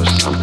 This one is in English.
was something.